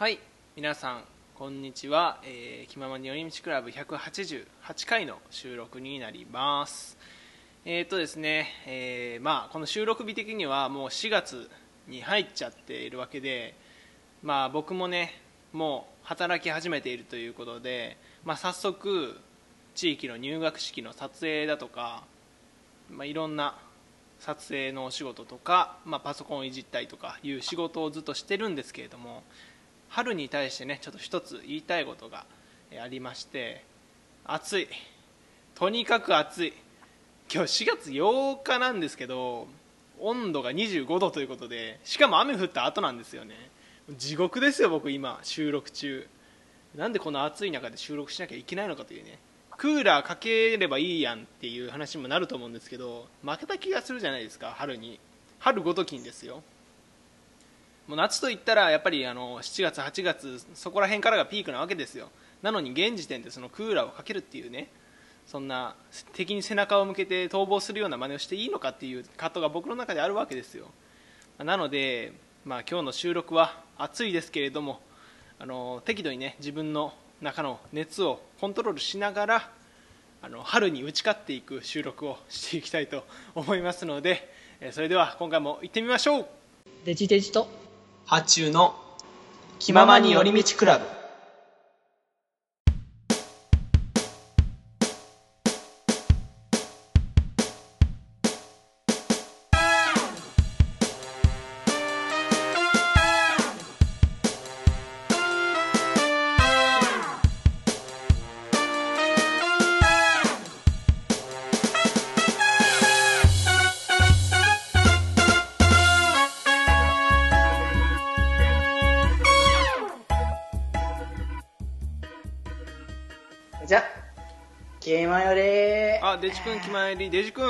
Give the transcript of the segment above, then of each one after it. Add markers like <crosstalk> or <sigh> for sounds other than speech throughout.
はい皆さんこんにちは、えー、気ままに寄り道クラブ188回の収録になります。えーとですね、えーまあ、この収録日的にはもう4月に入っちゃっているわけで、まあ、僕もねもう働き始めているということで、まあ、早速地域の入学式の撮影だとか、まあ、いろんな撮影のお仕事とか、まあ、パソコンをいじったりとかいう仕事をずっとしてるんですけれども春に対してねちょっと一つ言いたいことがありまして暑い。とにかく暑い。今日4月8日なんですけど温度が25度ということでしかも雨降った後なんですよね。地獄ですよ僕今収録中。なんでこの暑い中で収録しなきゃいけないのかというね。クーラーかければいいやんっていう話にもなると思うんですけど負けた気がするじゃないですか春に。春ごときにですよ。もう夏といったらやっぱりあの7月8月そこら辺からがピークなわけですよ。なのに現時点でそのクーラーをかけるっていうねそんな敵に背中を向けて逃亡するような真似をしていいのかっていう葛藤が僕の中であるわけですよ。なので、まあ、今日の収録は暑いですけれどもあの適度にね自分の中の熱をコントロールしながらあの春に打ち勝っていく収録をしていきたいと思いますのでそれでは今回も行ってみましょう。デジデジと。発注の気ままに寄り道クラブ。ジ君気まり。デジ君。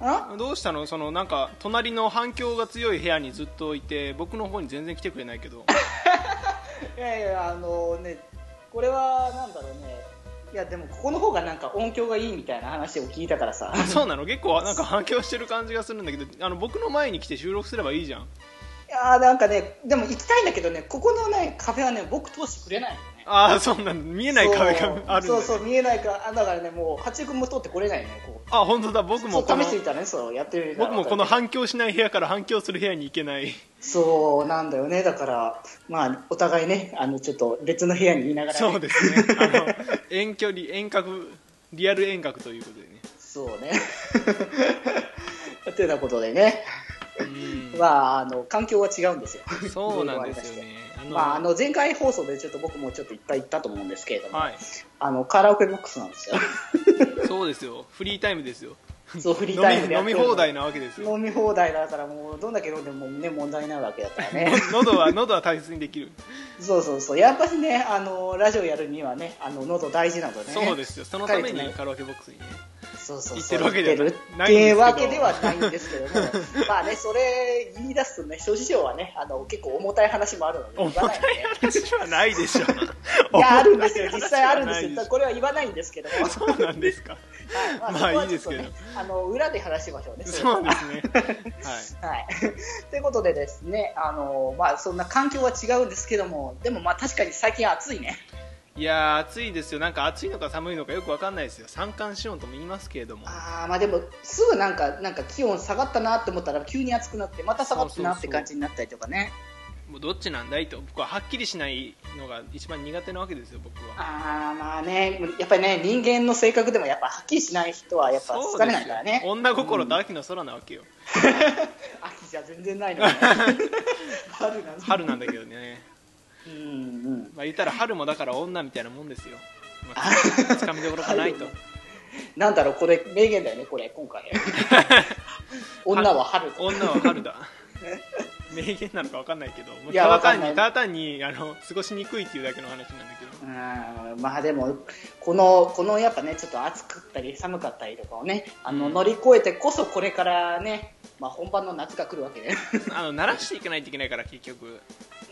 あどうしたの？そのなんか隣の反響が強い部屋にずっといて僕の方に全然来てくれないけど。<laughs> いやいやあのねこれはなんだろうね。いやでもここの方がなんか音響がいいみたいな話を聞いたからさ。あ <laughs> そうなの？結構なんか反響してる感じがするんだけどあの僕の前に来て収録すればいいじゃん。いやーなんかねでも行きたいんだけどねここのねカフェはね僕通してくれないの。ねああそうなんだ。見えない壁があるそう <laughs> そう見えないからあだからねもう八中君も通ってこれないのよこう。あ本当だ。僕も試してみたらねそうやってみ僕もこの反響しない部屋から反響する部屋に行けない。そうなんだよね。だからまあお互いねあのちょっと別の部屋にいながら、ね、そうですね。あの遠距離遠隔リアル遠隔ということでね。そうね。<laughs> というようなことでね。うん。まああの環境は違うんですよ。そうなんですよねあの、まあ、あの前回放送でちょっと僕もちょっといっぱい言ったと思うんですけれども、はい。あのカラオケボックスなんですよ。そうですよ。フリータイムですよ <laughs> そうフリータイムでや飲み放題なわけですよ。飲み放題だからもうどんだけ飲んでもね問題ないわけだからね。<laughs> 喉は喉は大切にできる。そうそうそう。やっぱりねあのラジオやるにはねあの喉大事なのでね。そうですよ。そのためにカラオケボックスにねそうそうそう。言ってるわけではないんですけど。ってわけではないんですけども。<laughs> まあねそれ言い出すとね諸事情はねあの結構重たい話もあるので重たい言わないでね話はないでしょ。いやあるんですよ。実際あるんですよ。これは言わないんですけども。そうなんですか。はい。まあそこはいいですけど。ちょっとねあの裏で話しましょうね。そうですね。はい。はい。<laughs> ということでですね、あのまあ、そんな環境は違うんですけども、でもまあ確かに最近暑いね。いやー暑いですよ。なんか暑いのか寒いのかよくわかんないですよ。三寒四温とも言いますけれども。ああ、まあでも、すぐなんか、なんか気温下がったなって思ったら急に暑くなって、また下がったなって感じになったりとかね。もうどっちなんだいと僕ははっきりしないのが一番苦手なわけですよ僕はああ、まあね、やっぱりね、人間の性格でもやっぱはっきりしない人はやっぱそう疲れないからね。<laughs> 女心と秋の空なわけよ、秋じゃ全然ないのね。<laughs> 春なの。春なんだけどねうんうん。まあ言ったら春もだから女みたいなもんですよ、まあ、<laughs> つかみどころがないとなんだろう、これ、名言だよね、これ、今回。女は春と。女は春だ名言なのかわかんないけどいやただ単にただ単にあの過ごしにくいっていうだけの話なんだけど。うんまあでもこのこのやっぱねちょっと暑かったり寒かったりとかをねあのうん。乗り越えてこそこれからね、まあ、本番の夏が来るわけで。<laughs> あの慣らしていかないといけないから結局。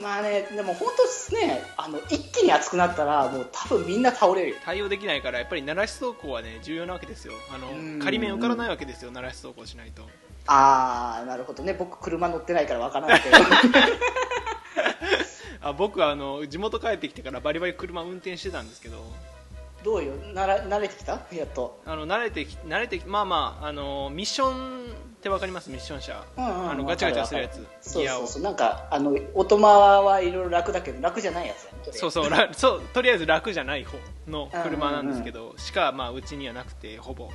まあねでも本当ですねあの一気に暑くなったらもう多分みんな倒れる。よ対応できないからやっぱり慣らし走行はね重要なわけですよ。あうん。の仮面受からないわけですよ慣らし走行しないとああなるほどね。僕車乗ってないからわからないけど。<laughs> あ僕はあの地元帰ってきてからバリバリ車運転してたんですけど。どうよ？なら慣れてきた？やっと。あの慣れてき慣れてきまあまああのミッションってわかります？ミッション車、うんうんあのガチャガチャするやつ。そうそうそう。なんかあのオトマはいろいろ楽だけど楽じゃないやつやねそうそうらそうとりあえず楽じゃない方の車なんですけど、しかまあうちにはなくてほぼ、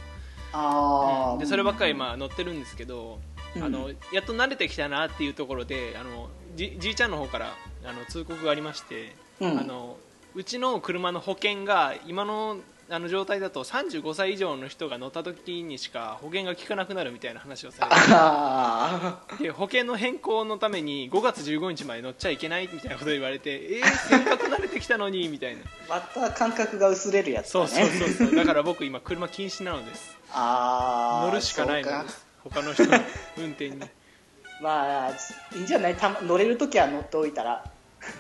ああ、でそればっかりまあ乗ってるんですけど、うん。あのやっと慣れてきたなっていうところであのじじいちゃんの方からあの通告がありまして、うん。あのうちの車の保険が今のあの状態だと35歳以上の人が乗った時にしか保険が効かなくなるみたいな話をされてあで保険の変更のために5月15日まで乗っちゃいけないみたいなこと言われてえー、せっかく慣れてきたのにみたいな。ーまた感覚が薄れるやつだね。そうそうそうそう。だから僕今車禁止なのです。ああ乗るしかないのです。他の人の運転に。<laughs> まあいいんじゃない？たま乗れるときは乗っておいたら。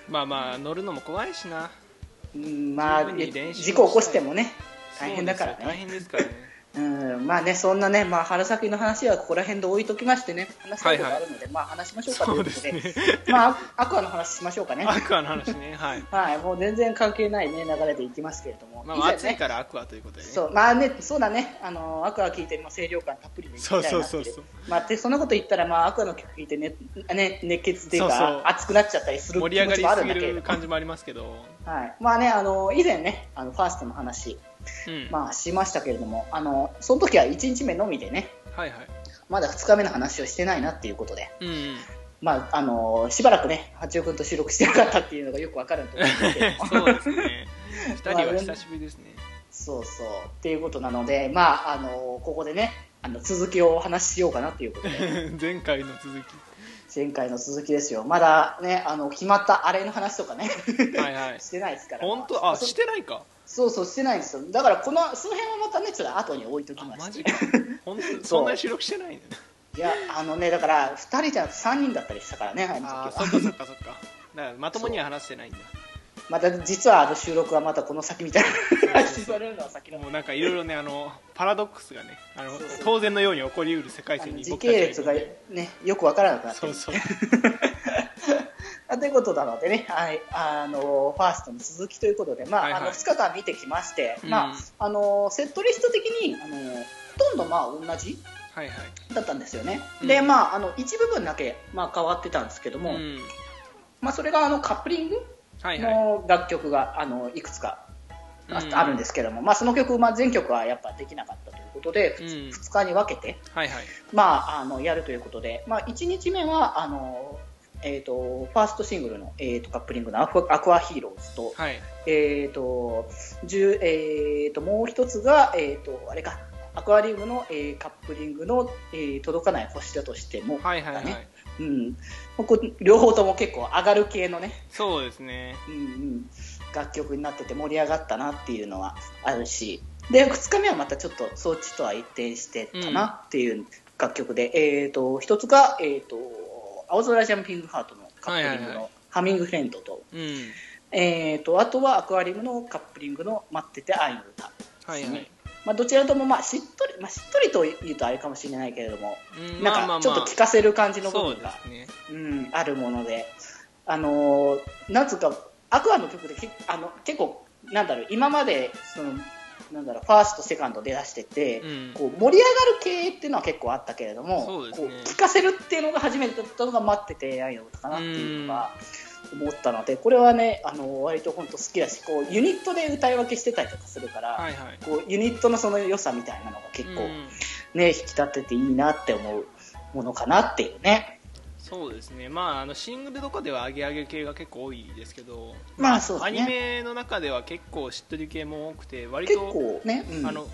まあまあ乗るのも怖いしなうんまあ事故起こしてもね大変だからそうですよ。大ね変ですからねうんまあねそんなね、まあ、春先の話はここら辺で置いときましてね話したいことがあるので、まあ話しましょうかということで。です <laughs> まあアクアの話しましょうかね。アクアの話ね。はい。<laughs> はいもう全然関係ないね流れでいきますけれども、まあね。暑いからアクアということでね。そうまあね、そうだね、あのアクア聞いて、もう清涼感たっぷりでいきたいなそうそうそうそう。まあ、でそんなこと言ったら、まあ、アクアの曲聞いてね、ね熱血っていうか熱くなっちゃったりする盛り上がり気持ちもあるすぎんだけれども、る感じもありますけど。はい、まあね、あの以前ね、あのファーストの話、うん。まあ、しましたけれども、あのその時は1日目のみでね、はいはい。まだ2日目の話をしてないなっていうことで、うんうん。まあ、あのしばらくね、八尾君と収録してなかったっていうのがよくわかると思うんですけれど。も。<laughs> そうですね。<laughs> 二人は久しぶりですね。そうそう。っていうことなので、まあ、あのここでねあの続きをお話ししようかなということで。<laughs> 前回の続前回の続きですよ。まだねあの決まったあれの話とかね。きはいはい。してないですから。本当？あしてないかそうそうしてないんですよ。だからこのその辺はまたねちょっと後に置いときあまして。マジ？か <laughs> 本当そんなに収録してないねいやあのねだから2人じゃなくて3人だったりしたからねあのあ時は。ーそっかそっかそっか。だからまともには話してないんだ。また実はあの収録はまたこの先みたいな。始まるのは先のもうなんかいろいろねあのパラドックスがねあの当然のように起こりうる世界線に僕たち系列がねよくわからなくなってる。そうそうということなのでね、はい、あのファーストの続きということで、まあはいはい。あの2日間見てきまして、うん。まあ、あのセットリスト的にあのほとんどまあ同じはいはい。だったんですよね、うん。でまあ、あの一部分だけ、まあ、変わってたんですけども、うん。まあ、それがあのカップリングはいはい。の楽曲があのいくつかあうん。あるんですけども、まあ、その曲、まあ、全曲はやっぱできなかったということで、うん。2日に分けて、はいはい。まあ、あのやるということで、まあ、1日目はあの、えー、とファーストシングルの、えー、とカップリングのアクア「アクアヒーローズと,、はい。えーとえー、ともう一つが、えー、とあれかアクアリウムの、えーカップリングの、えー届かない星だとしても、はいはいはい。だね。うん、ここ両方とも結構上がる系のね、そうですね。うんうん、楽曲になってて盛り上がったなっていうのはあるし。で2日目はまたちょっと装置とは一転してたなっていう楽曲で、えー、と一つが、えー、と青空ジャンピングハートのカップリングの「ハミングフレンドと」うん。えー、とあとはアクアリウムのカップリングの「待ってて愛の歌」はいはい。まあ、どちらともまあしっとり、まあ、しっとりと言うとあれかもしれないけれども、うん。なんかちょっと聞かせる感じの部分が、ですね。うん、あるもので、あのーなんつうか、アクアの曲でけあの結構、なんだろう、今までそのなんだろうファースト、セカンド出だしてて、うん。こう盛り上がる系っていうのは結構あったけれども、ね。こう聞かせるっていうのが初めてだったのが待ってて愛の歌かなっていうのが思ったので、これはね、あの割と本当好きだしこう、ユニットで歌い分けしてたりとかするから、はいはい。こうユニットのその良さみたいなのが結構、うん。ね、引き立ってていいなって思うものかなっていうね。そうですねまああのシングルとかでは上げ上げ系が結構多いですけどまあそうですアニね。メの中では結構しっとり系も多くて割結と構ね、うん、あの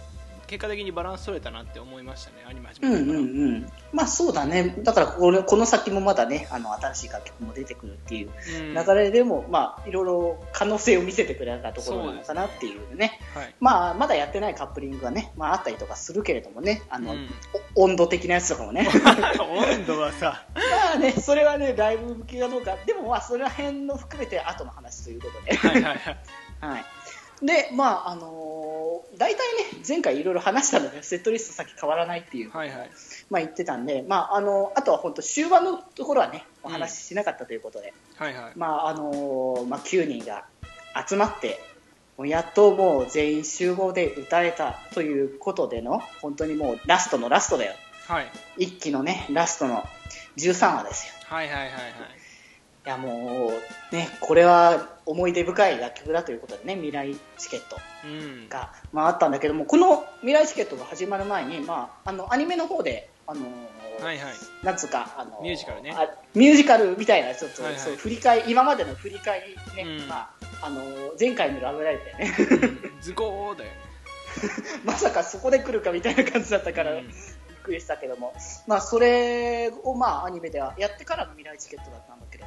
結果的にバランス取れたなって思いましたねアニメ始うんうめてから、んうん。まあそうだね。だからこれこの先もまだね、あの新しい楽曲も出てくるっていううん流れでも、まあいろいろ可能性を見せてくれたところなのかなっていうね。はいまあまだやってないカップリングがね、まああったりとかするけれどもね、あの、うんお温度的なやつとかもね。<laughs> 温度はさまあね、それはね、ライブ向きかどうか。でもまあそれら辺の含めて後の話ということで。はいはいはい <laughs> はい。で、まあ、あのー大体ね、前回いろいろ話したので、セットリスト先変わらないっていう、はいはいまあ言ってたんで、まあ、あのあとは本当終盤のところはね、お話ししなかったということで、はいはいまあ、あのーまあ、9人が集まって、もうやっともう全員集合で歌えたということでの、本当にもうラストのラストだよ。はい一期のね、ラストの13話ですよ。はいはいはいはいいやもう、ね、これは思い出深い楽曲だということでね、未来チケットうん。が、まあ、あったんだけども、この未来チケットが始まる前に、まあ、あのアニメの方で、あのーはいはい。なんつうか、あのミュージカルね。あミュージカルみたいな、ちょっと、はいはい。そう振り返り、今までの振り返りね、うん。まあ、あのー前回のラブライブでね、ズコーだよ <laughs> まさかそこで来るかみたいな感じだったから、うん。びっくりしたけども、まあ、それを、まあ、アニメではやってからの未来チケットだったんだけど、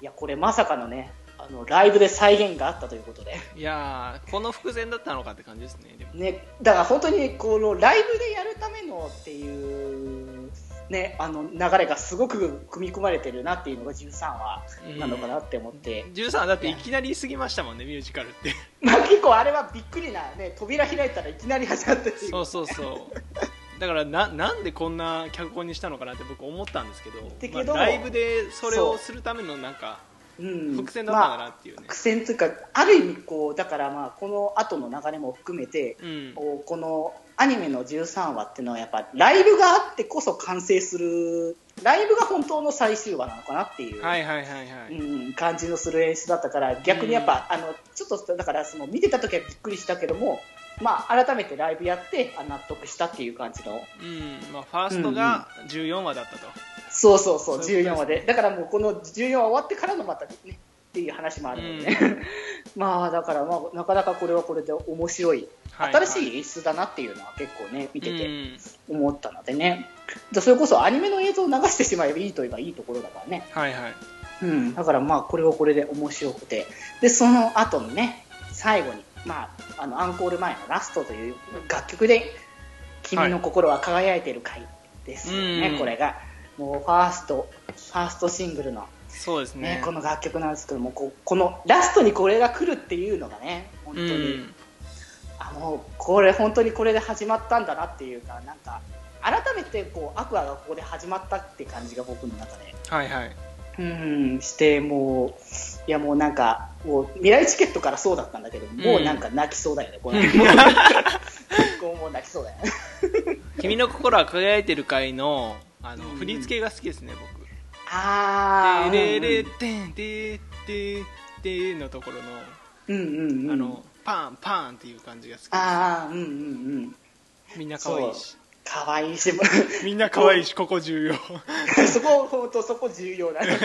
いや、これまさかのね、あのライブで再現があったということで。いやーこの伏線だったのかって感じですねね、だから本当にこのライブでやるためのっていう、ね、あの流れがすごく組み込まれてるなっていうのが13話なのかなって思って、13はだっていきなり過ぎましたもんねミュージカルって。まあ、結構あれはびっくりな、ね、扉開いたらいきなり始まったそうそうそうだからななんでこんな脚本にしたのかなって僕思ったんですけどまあライブでそれをするためのなんかうん伏線だったんだなまっていうね。あ、苦戦というかある意味こうだからまあこの後の流れも含めて、うん。このアニメの13話っていうのはやっぱライブがあってこそ完成するライブが本当の最終話なのかなっていう、はいはいはいはい、うん、感じのする演出だったから逆にやっぱ、あのちょっとだからその見てた時はびっくりしたけども、まあ、改めてライブやってあ納得したっていう感じの。うん。まあ、ファーストが14話だったと、そうそうそうそういうことですね。14話で。だからもうこの14話終わってからのまたねっていう話もあるので。ね、<laughs> まあだから、まあ、なかなかこれはこれで面白い。はい新しい演出だなっていうのは結構ね見ててうん。思ったのでね、でそれこそアニメの映像を流してしまえばいいといえばいいところだからね。はいはい。うん、だからまあこれはこれで面白くて。でその後のね最後に、まあ、あのアンコール前のラストという楽曲で「君の心は輝いてる回」ですよね、うん。これが。もうファーストファーストシングルの、そうですね。ねこの楽曲なんですけどもこうこのラストにこれが来るっていうのがね本当に、うん。あもうこれ本当にこれで始まったんだなっていうかなんか改めてこうアクアがここで始まったって感じが僕の中で。はいはい。うん、して、もう、いやもうなんか、もう未来チケットからそうだったんだけど、もうなんか泣きそうだよね、これ。もうこうもう泣きそうだよね。君の心は輝いてる回のあのうん振り付けが好きですね僕あー。でれれてんてててのところのうんうんうん。あのパンパンっていう感じが好きあー、うんうんうん。みんな可愛いしかわいいし、<laughs> みんな可愛いしここ重要。<laughs> そこ、本当そこ重要だね。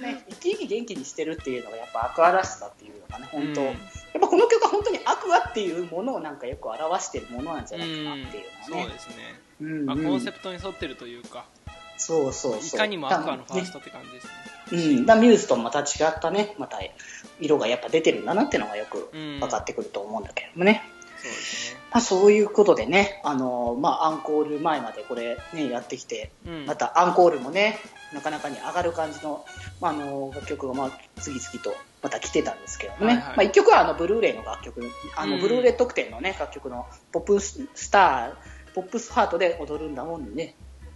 ね、生き生き元気にしてるっていうのがやっぱアクアらしさっていうのがね、本当、うん。やっぱこの曲は本当にアクアっていうものをなんかよく表してるものなんじゃないかなっていうそのはね。うですね、うんうん。まあ、コンセプトに沿ってるというか。そうそうそう。いかにもアクアのファースねトって感じですね。うん、だミューズとまた違ったね、また色がやっぱ出てるんだなっていうのがよくうん。分かってくると思うんだけどもね。そうですねまあ、そういうことでね、あのまあ、アンコール前までこれ、ね、やってきて、うん。またアンコールもね、なかなかに上がる感じの,、まあ、あの楽曲がまあ次々とまた来てたんですけどもね、はいはい。まあ、1曲はあのブルーレイの楽曲、あのうん。ブルーレイ特典の、ね、楽曲のポップスター、ポップスハートで踊るんだもんでね、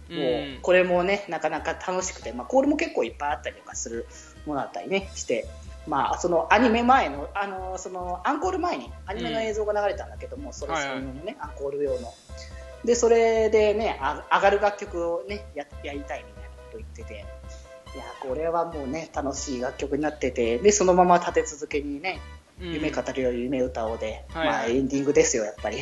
もうこれもねなかなか楽しくて、まあ、コールも結構いっぱいあったりとかするものだったりねして、まあ、そのアニメ前のあのそのアンコール前にアニメの映像が流れたんだけども、それはいはい。専用のね、アンコール用の。でそれでねあ上がる楽曲をねややりたいみたいなこと言ってて。いやこれはもうね楽しい楽曲になってて。でそのまま立て続けにねうん。夢語るより夢歌おうで、はいはい。まあ、エンディングですよやっぱり。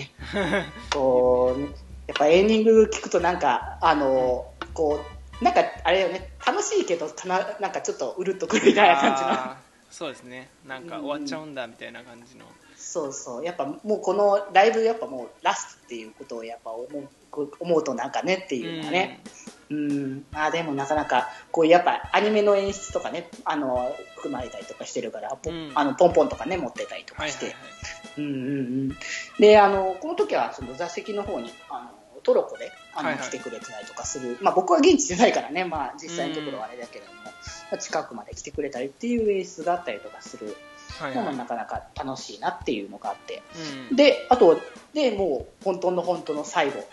<laughs> こうやっぱエンディング聞くとなんかあのこうなんかあれよね楽しいけどたななんかちょっとうるっとくるみたいな感じのそうですね。なんか終わっちゃうんだみたいな感じの。そうそう。やっぱもうこのライブやっぱもうラストっていうことをやっぱ思う思うとなんかねっていうのはね、うん、あーでもなかなかこうやっぱアニメの演出とかねあの含まれたりとかしてるから、ポうん。あのポンポンとかね持ってたりとかして、はいはいはい。うんうんうん、であのこの時はその座席の方にあのトロコであの、はい。はい来てくれてたりとかする、まあ、僕は現地じゃないからね、まあ、実際のところはあれだけれども、まあ近くまで来てくれたりっていう演出があったりとかする。はいもうなかなか楽しいなっていうのがあって、うん。で、あと、で、もう本当の本当の最後、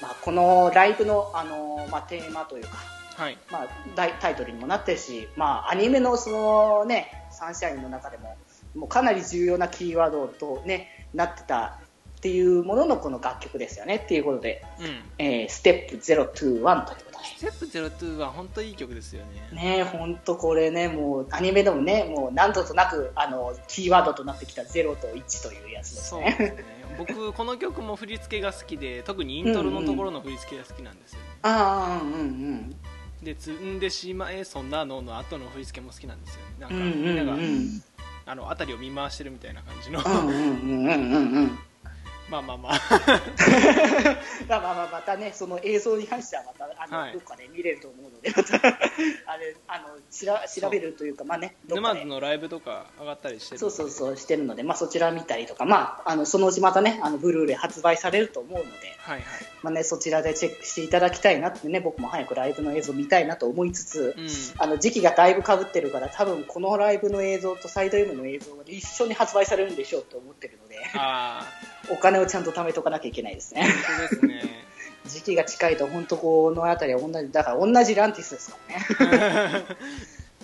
まあ、このライブの、あのまあ、テーマというか、はい。まあ、タイタイトルにもなってるし、まあ、アニメのそのね、サンシャインの中でも、もうかなり重要なキーワードとね、なってたっていうもののこの楽曲ですよねっていうことで、うんえー、ステップ021ということで。ステップ02は本当いい曲ですよねね本当これね、もうアニメでもね、もう何度となくあのキーワードとなってきた0と1というやつですね。そうですね僕この曲も振り付けが好きで特にイントロのところの振り付けが好きなんですよね、ああ、うんうんで積んでしまえそんなのの後の振り付けも好きなんですよねなんかうん。うんうんみんなが、うん。あの辺りを見回してるみたいな感じの、まあまあまあ。<laughs> まあまあまあまたね、その映像に関してはまたあの、はい。どっかで見れると思うので、またあれあのしら調べるというか、まあね、沼津のライブとか上がったりしてるそうそうそうしてるので、まあそちら見たりとか、まああのそのうちまたね、あのブルーレイ発売されると思うので、はいはい。まあねそちらでチェックしていただきたいなってね、僕も早くライブの映像見たいなと思いつつ。うん。あの時期がだいぶ被ってるから多分このライブの映像とサイド M の映像が一緒に発売されるんでしょうと思ってるので。あお金をちゃんと貯めとかなきゃいけないですね。あ本当ですね。<laughs> 時期が近いと本当この辺りは同じだから同じランティスですからね。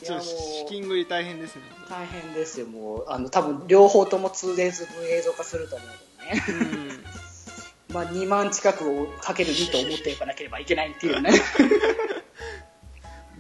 い <laughs> ちょっとやもう資金繰り大変ですね。大変です。よもうあの多分両方とも 2days 分映像化すると思うのでね。うん。<laughs> まあ2万近くをかける2と思っていかなければいけないっていうね。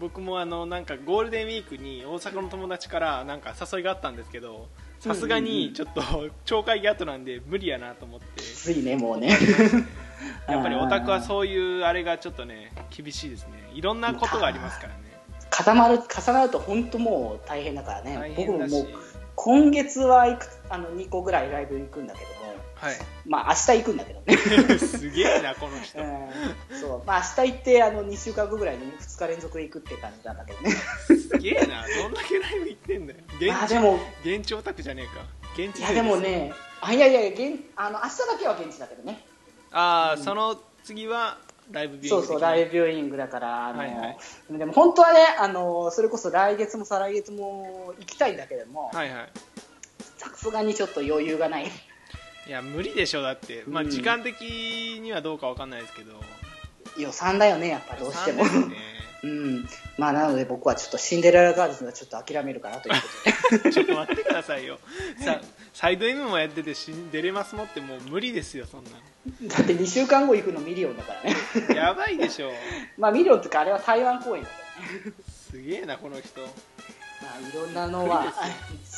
僕もあのなんかゴールデンウィークに大阪の友達からなんか誘いがあったんですけどさすがにちょっと <laughs> 懲戒後なんで無理やなと思って。ついねもうね。<laughs> やっぱりオタクはそういうあれがちょっとね厳しいですね。いろんなことがありますからね。固まる重なると本当もう大変だからね。僕ももう今月はいくあの2個ぐらいライブ行くんだけど。もはい。まあ明日行くんだけどね。<laughs> すげえなこの人。うん。そう。まあ明日行ってあの2週間後ぐらいに2日連続行くって感じなんだけどね。すげえな。どんだけライブ行ってんだよ。現地あでも現地オタクじゃねえか。現地いやでもねあいやいや現あの明日だけは現地だけどね。ああその次はライブビューイングそうそうライブブビューイングだからあの、はいはい。でも本当はねあのそれこそ来月も再来月も行きたいんだけどもはいはい。さすがにちょっと余裕がないいや無理でしょだって、まあ、うん時間的にはどうかわかんないですけど。予算だよねやっぱどうしても。ね。<laughs> うん。まあなので僕はちょっとシンデレラガールズはちょっと諦めるかなということで。<laughs> ちょっと待ってくださいよ。さサイド M もやっててし出れますもってもう無理ですよそんなだって2週間後行くのミリオンだからね。のやばいでしょ。<laughs> まあミリオンっていうかあれは台湾公演だからね。すげえなこの人。まあいろんなのは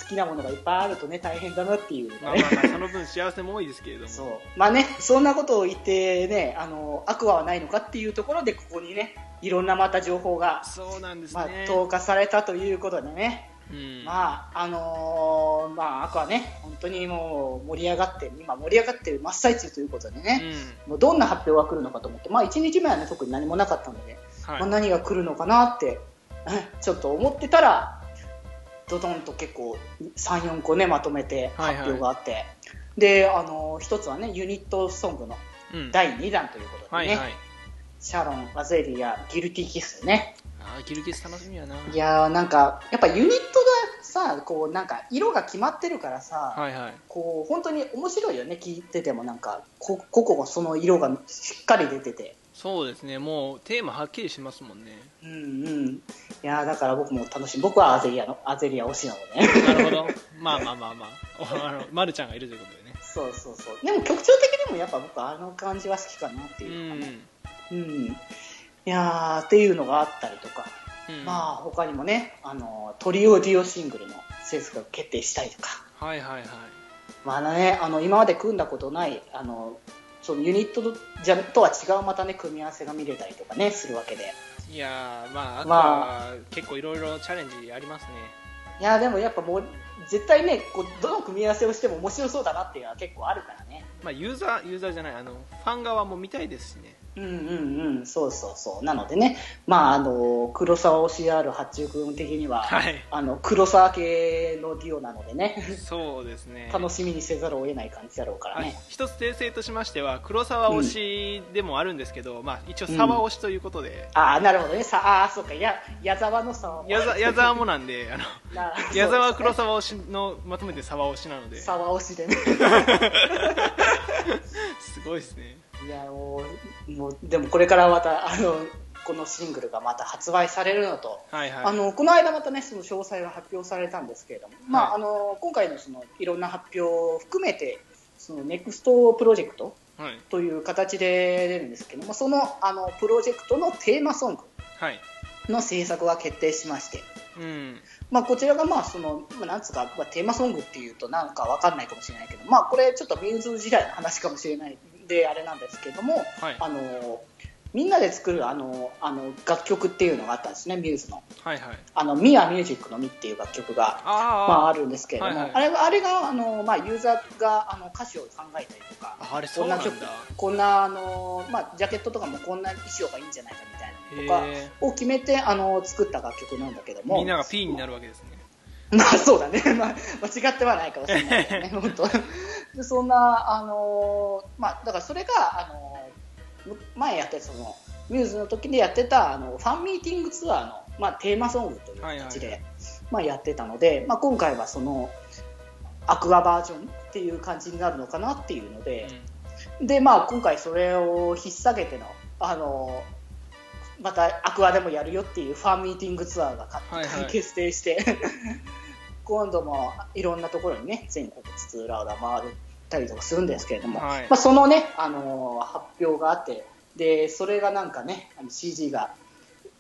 好きなものがいっぱいあるとね大変だなっていうのまあまあまあその分幸せも多いですけれども。そう。まあねそんなことを言ってねあの悪はないのかっていうところでここにねいろんなまた情報が、そうなんですまあね、投下されたということでね、うん。まああのーまあ悪はね本当にもう盛り上がって今盛り上がってる真っ最中ということでね、もうどんな発表が来るのかと思って、まあ、1日目は、ね、特に何もなかったので、うんはい。まあ、何が来るのかなってえちょっと思ってたらドドンと結構34個ねまとめて発表があって、であの一つはねユニットソングのうん。第2弾ということでね、はいはい。シャロン、アゼリア、ギルティキスね。あーギルギス楽しみやな。いやーなんかやっぱユニットがさこうなんか色が決まってるからさ、はいはい。こう本当に面白いよね聞いてても。なんかこ個々その色がしっかり出てて。そうですね。もうテーマはっきりしますもんね。うんうん、いやーだから僕も楽しみ僕はアゼリアのアゼリア推しなので、なるほど。まあまあまあまあ。おあの、ま、るちゃんがいるということでね。そうそうそう。でも曲調的にもやっぱ僕あの感じは好きかなってういうかねん、うんいやーっていうのがあったりとか、うん。まあ他にもねあのトリオデュオシングルの制作が決定したりとか。はいはいはい。まあね、あの今まで組んだことないあのそのユニットとじゃとは違うまたね組み合わせが見れたりとかねするわけでいやーまあまは結構いろいろチャレンジありますね。いやでもやっぱもう絶対ねこうどの組み合わせをしても面白そうだなっていうのは結構あるからね。まあユーザーユーザーじゃないあのファン側も見たいですしねうんうんうん、そうそうそう。なのでね、まあ、あの、黒沢推しある八中君的には、はいあの、黒沢系のデュオなのでね、そうですね楽しみにせざるを得ない感じだろうからはいね。一つ訂正としましては黒沢推しでもあるんですけど、まあ、一応沢推しということで、ああ、なるほどね。さああ、そうか、や、矢沢の沢も。矢沢矢沢もなんであの <laughs> な矢沢黒沢推しのまとめて沢推しなので沢推しでね。<laughs> すごいですねいや、もう、もう、でもこれからまた、あの、このシングルがまた発売されるのと、はいはい。あのこの間またねその詳細が発表されたんですけれども、まあはい。あの今回のそのいろんな発表を含めてそのネクストプロジェクトはい。という形で出るんですけどもそのあのプロジェクトのテーマソングはい。の制作が決定しまして、うん。まあ、こちらがまあその、まあ、なんつうか、まあ、テーマソングっていうとなんかわかんないかもしれないけど、まあ、これちょっとミューズ時代の話かもしれないんであれなんですけども、はい。あのみんなで作るあのあの楽曲っていうのがあったんですねミューズの。はいはい。あのミアミュージックのミっていう楽曲があまあ、ああるんですけれども、はいはい。あれがあれがあの、まあ、ユーザーがあの歌詞を考えたりとかああれそうなんだ。こんな曲こんなあの、まあ、ジャケットとかもこんな衣装がいいんじゃないかみたいなのとかへを決めてあの作った楽曲なんだけども。みんなが P になるわけですね。まあそうだね、<laughs> まあ、間違ってはないかもしれないけどね <laughs> 本当でそんなあの、まあ、だからそれがあの前やってたそのミューズの時にやってたあのファンミーティングツアーの、まあ、テーマソングという形で、はいはいまあ、やってたので、まあ、今回はそのアクアバージョンっていう感じになるのかなっていうので、でまあ、今回それを引っ提げてのあのまたアクアでもやるよっていうファンミーティングツアーがか、はいはい。決定して今度もいろんなところにね全国津々浦々回ったりとかするんですけれども、はい。まあ、そのねあの発表があってでそれがなんかね CG が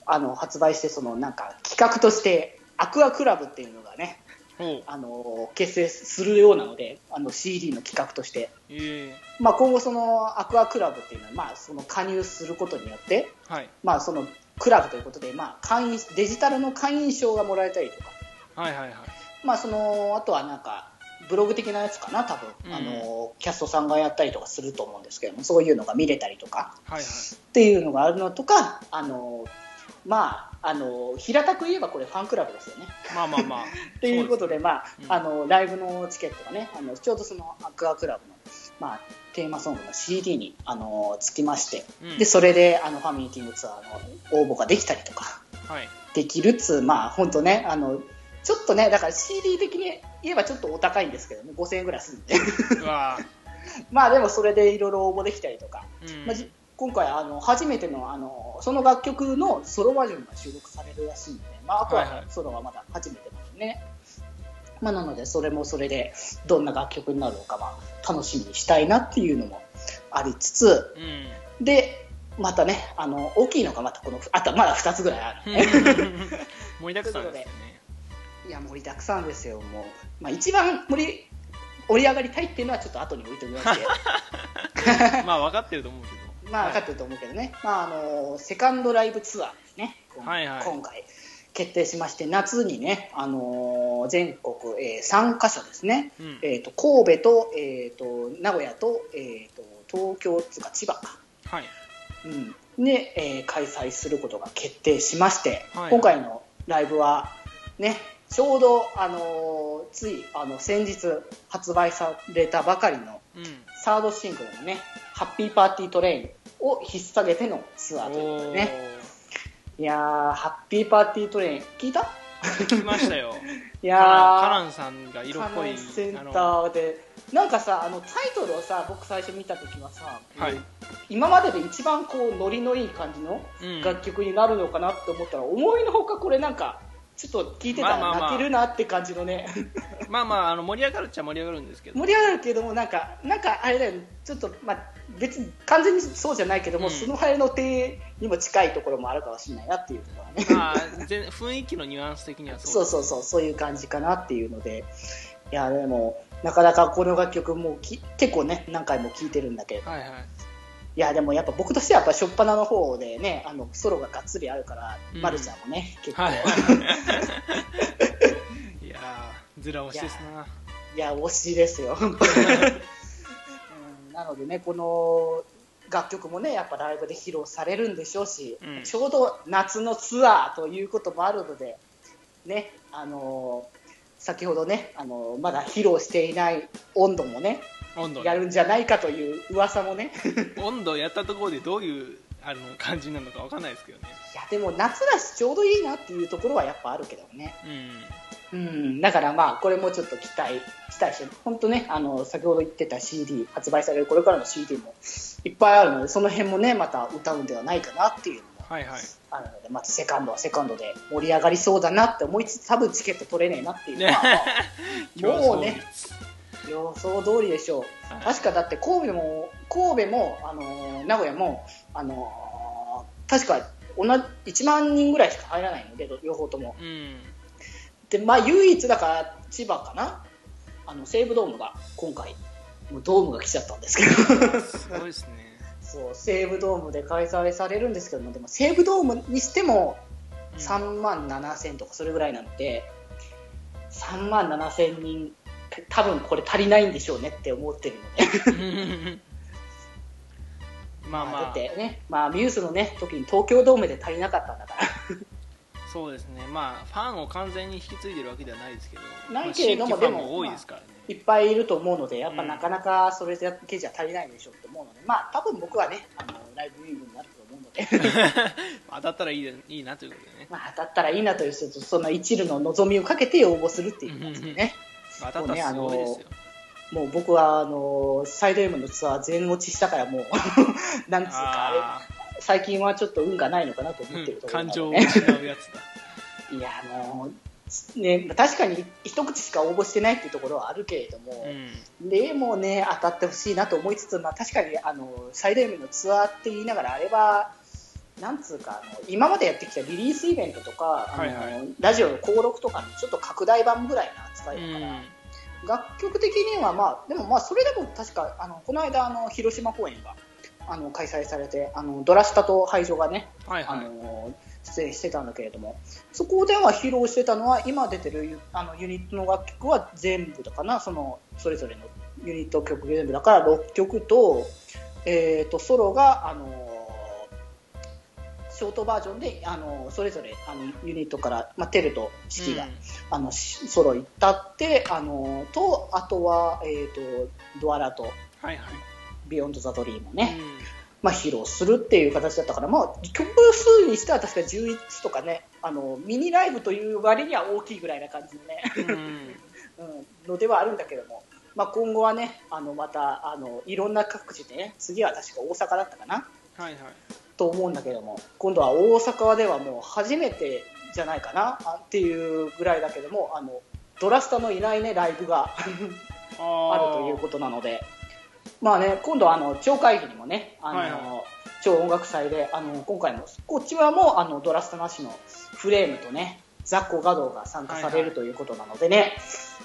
あの発売してそのなんか企画としてアクアクラブっていうのがねほう。あの結成するようなのであの CD の企画として。ええ。まあ、今後、そのアクアクラブっていうのは、まあ、その加入することによって、はい。まあ、そのクラブということで、まあ、会員デジタルの会員証がもらえたりとか、はいはいはいまあ、そのあとはなんかブログ的なやつかな多分、うん。あのキャストさんがやったりとかすると思うんですけどもそういうのが見れたりとかはいはい。っていうのがあるのとかあの、まあ、あの平たく言えばこれファンクラブですよね。まあまあまあ。<laughs> ということで、まあうん。あのライブのチケットがねあのちょうどそのアクアクラブの、まあ、テーマソングの CD にあのつきまして、うん。でそれであのファミリーティングツアーの応募ができたりとかはい。できるっつうまあ本当ねあのちょっとねだから CD 的に言えばちょっとお高いんですけどね5000円ぐらいするんで。<laughs> まあでもそれでいろいろ応募できたりとか、うん。まあじ今回あの初めてのあのその楽曲のソロバージョンが収録されるらしいので、まあ、あとはいははい。ソロはまだ初めてなんでね、まあ、なのでそれもそれでどんな楽曲になるのか、まあ、楽しみにしたいなっていうのもありつつ。うん。でまたねあの大きいのがまたこのあとまだ2つぐらいある、<laughs> 盛りだくさんですよねいや盛りだくさんですよもう、まあ、一番盛り盛り上がりたいっていうのはちょっと後に置いておきまして。<laughs> まあ分かってると思うけど。まあ分かってると思うけどね、まあ、あのセカンドライブツアーですね、今はいはい。今回決定しまして、夏にね、あの全国、えー3カ所ですね、うん。えー、と神戸と,、えー、と名古屋と,、えー、と東京つうか千葉か、はい。うん。で、えー開催することが決定しまして、はい。今回のライブは、ね、ちょうど、あのついあの先日発売されたばかりのうん。サードシングルのね、 HAPPY PARTY TRAIN を引っ提げてのツアーということでね。いやー、ハッピーパーティートレイン、聞いた？聞きましたよ。<laughs> いカランカやランさんがー、色っぽいセンターで、なんかさ、あのタイトルをさ、僕最初見たときはさ、はい。今までで一番こうノリのいい感じのうん。楽曲になるのかなって思ったら、思いのほかこれなんか、ちょっと聞いてたら泣けるなって感じのね、まあまああの盛り上がるっちゃ盛り上がるんですけど。盛り上がるけども、なんか、なんかあれだよね、ちょっと、まあ、別に完全にそうじゃないけども、うん。その辺の手にも近いところもあるかもしれないなっていうところがね。まあ全雰囲気のニュアンス的にはそそううそうそう、そういう感じかなっていうので、いや、でも、なかなかこの楽曲もき結構ね、何回も聴いてるんだけど、はいはいいや、でもやっぱ僕としてはやっぱ初っ端の方でね、あの、ソロががっつりあるから、うん。まるちゃんもね、結構、はい。い、<laughs> いやーずら押しですな。や、推しですよ、<laughs> うんなのでね、この楽曲もねやっぱライブで披露されるんでしょうし、うん。ちょうど夏のツアーということもあるので、ねあのー先ほどね、あのーまだ披露していない温度もねやるんじゃないかという噂もね。<laughs> 温度やったところでどういうあの感じなのかわかんないですけどね。いやでも夏だしちょうどいいなっていうところはやっぱあるけどね。うん。うん、だからまあこれもちょっと期待期待して本当ねあの先ほど言ってた CD 発売されるこれからの CD もいっぱいあるのでその辺もねまた歌うんではないかなっていうはいはい。あるのでまたセカンドはセカンドで盛り上がりそうだなって思いつつ多分チケット取れねえなっていうのは、まあ <laughs> もうね予想通りでしょう。はい。確かだって神戸も神戸も、あのー名古屋も、あのー確か同じ1万人ぐらいしか入らないので両方とも。うん。で、まあ、唯一だから千葉かな。あの西武ドームが今回もうドームが来ちゃったんですけど。すごいですね。そう西武ドームで開催されるんですけどもでも西武ドームにしてもうん。3万7000とかそれぐらいなので3万7000人多分これ足りないんでしょうねって思ってるので。<laughs> まあまあ。だってね、まあ、ミュースのね時に東京ドームで足りなかったんだから。そうですね。まあファンを完全に引き継いでるわけではないですけど。ないけれどもでもいですからね、いっぱいいると思うので、やっぱうんなかなかそれだけじゃ足りないでしょうと思うので、まあ多分僕はね、あのライブビューイングになると思うので、<laughs> 当たったらいいでいいなということでね。まあ当たったらいいなという人と、そんな一縷の望みをかけて応募するっていう感じでね、ったらすごいですよ、もう僕はあのサイド M のツアー全落ちしたから、もう、<laughs> なんつうかああれ、最近はちょっと運がないのかなとー思ってるところ感情をなので、失うやつだ。いや、あのね、確かに一口しか応募してないっていうところはあるけれども、うん。でもね、当たってほしいなと思いつつ、まあ、確かにあの最大限のツアーって言いながら、あれは、なんつうかあの、今までやってきたリリースイベントとか、あのはい。はいラジオの登録とかのちょっと拡大版ぐらいな扱いだから、うん。楽曲的には、まあ、でもまあそれでも確か、あのこの間あの、広島公演があの開催されて、あのドラスタとハイジョがね、あはいはい。の出演してたんだけれどもそこでは披露してたのは今出てるユあのユニットの楽曲は全部だかなそのそれぞれのユニット曲全部だから6曲と,、えー、とソロが、あのショートバージョンで、あのそれぞれあのユニットから、まあ、テルとシキが、うん。あのしソロ行ったって、あのとあとは、えー、とドアラとはいはい、 Beyond the Dream ね、うん。まあ、披露するっていう形だったから、まあ、曲数にしては確か11とかねあのミニライブという割には大きいぐらいな感じのね、うん。<laughs> うん、のではあるんだけども、まあ、今後はねあのまたあのいろんな各地でね次は確か大阪だったかな。はいはいと思うんだけども今度は大阪ではもう初めてじゃないかなあっていうぐらいだけどもあのドラスタのいないねライブがああるということなので、まあね、今度はあの超会議にもね、あのはいは超音楽祭で、あの今回も、こっちはもうあのドラストなしのフレームとね、ザ・コガドーが参加されるということなのでね、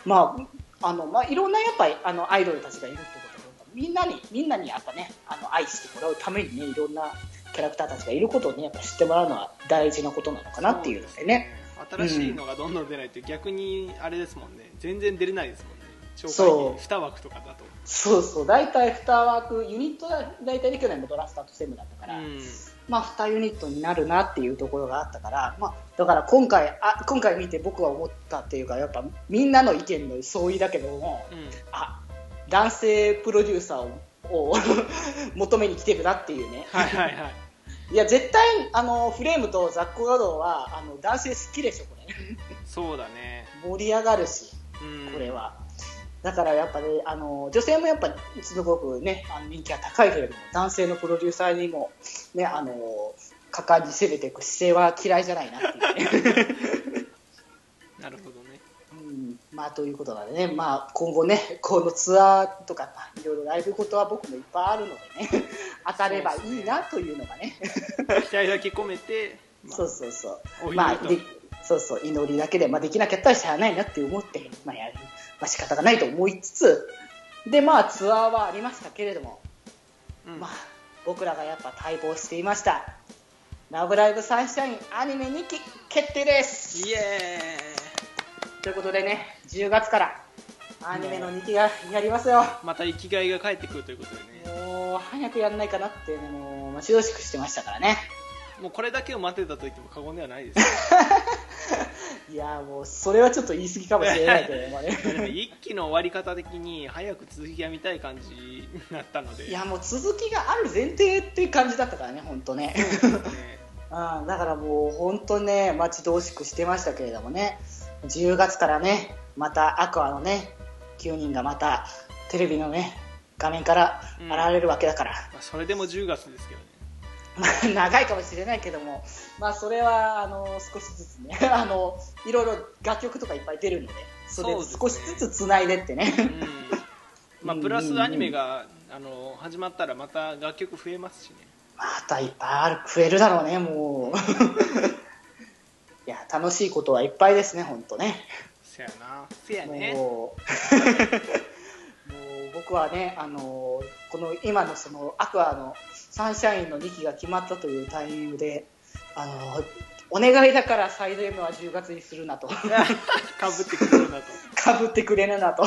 まあ、あの、まあ、いろんなやっぱりあのアイドルたちがいるってことで、みんなに、みんなにやっぱね、あの愛してもらうためにね、いろんなキャラクターたちがいることをね、やっぱ知ってもらうのは大事なことなのかなっていうのでね。新しいのがどんどん出ないって逆にあれですもんね。全然出れないですもんね。超そう。2枠とかだと。そうそう、大体2枠、ユニットは大体ね、去年もドラスターとセムだったから、うん。まあ、2ユニットになるなっていうところがあったから、まあ、だから今回あ今回見て僕は思ったっていうかやっぱみんなの意見の相違だけどもうん。あ男性プロデューサーをを <laughs> 求めに来てるなっていうね。はいはいはいいや絶対あのフレームとザッコガドーはあの男性好きでしょこれ <laughs> そうだね盛り上がるしうんこれは。だからやっぱね、あの女性もやっぱすごくね、あの人気が高いけれども、男性のプロデューサーにも、ね、あの果敢に攻めていく姿勢は嫌いじゃないなっていうね。<laughs> なるほどまあ、ということなんでね、まあ、今後ね、このツアーとか、まあいろいろライブことは僕もいっぱいあるのでね、<laughs> 当たればいいなというのがね、期待だけ込めて、<laughs> まあそうそうそう。お祈りまあ、とでそうそう、祈りだけで、まあ、できなかったらしゃあないなって思って、まあ、やる。まあ、仕方がないと思いつつ、で、まあ、ツアーはありましたけれども、うん。まあ、僕らがやっぱ待望していました。ラブライブサンシャインアニメ2期決定です。イエということでね、10月からアニメの2期がやりますよ。また生きがいが帰ってくるということでねもうう早くやんないかなって、ね、もう待ち遠しくしてましたからね。もうこれだけを待ってたと言っても過言ではないです <laughs> いやーもうそれはちょっと言い過ぎかもしれないけど <laughs> もね。一期の終わり方的に早く続きが見たい感じになったのでいやもう続きがある前提っていう感じだったからね、本当ね。ね <laughs> あだからもう本当ね、待ち遠しくしてましたけれどもね、10月からね、またアクアのね、9人がまたテレビのね、画面から現れるわけだから、まあそれでも10月ですけどね。ま <laughs> あ長いかもしれないけども、まあそれはあの少しずつね、<laughs> あのいろいろ楽曲とかいっぱい出るので、それ少しずつつないでってね。うん。<laughs> まあプラスアニメがあの始まったらまた楽曲増えますしね。またいっぱいある増えるだろうね、もう。いや、楽しいことはいっぱいですね、本当ね。せやな。せやね。もう <laughs> もう僕はね、あのこの今のそのアクアのサンシャインの2期が決まったというタイミングで、あのお願いだからサイド M は10月にするなと、かぶってくるなと。かぶってくれるなと、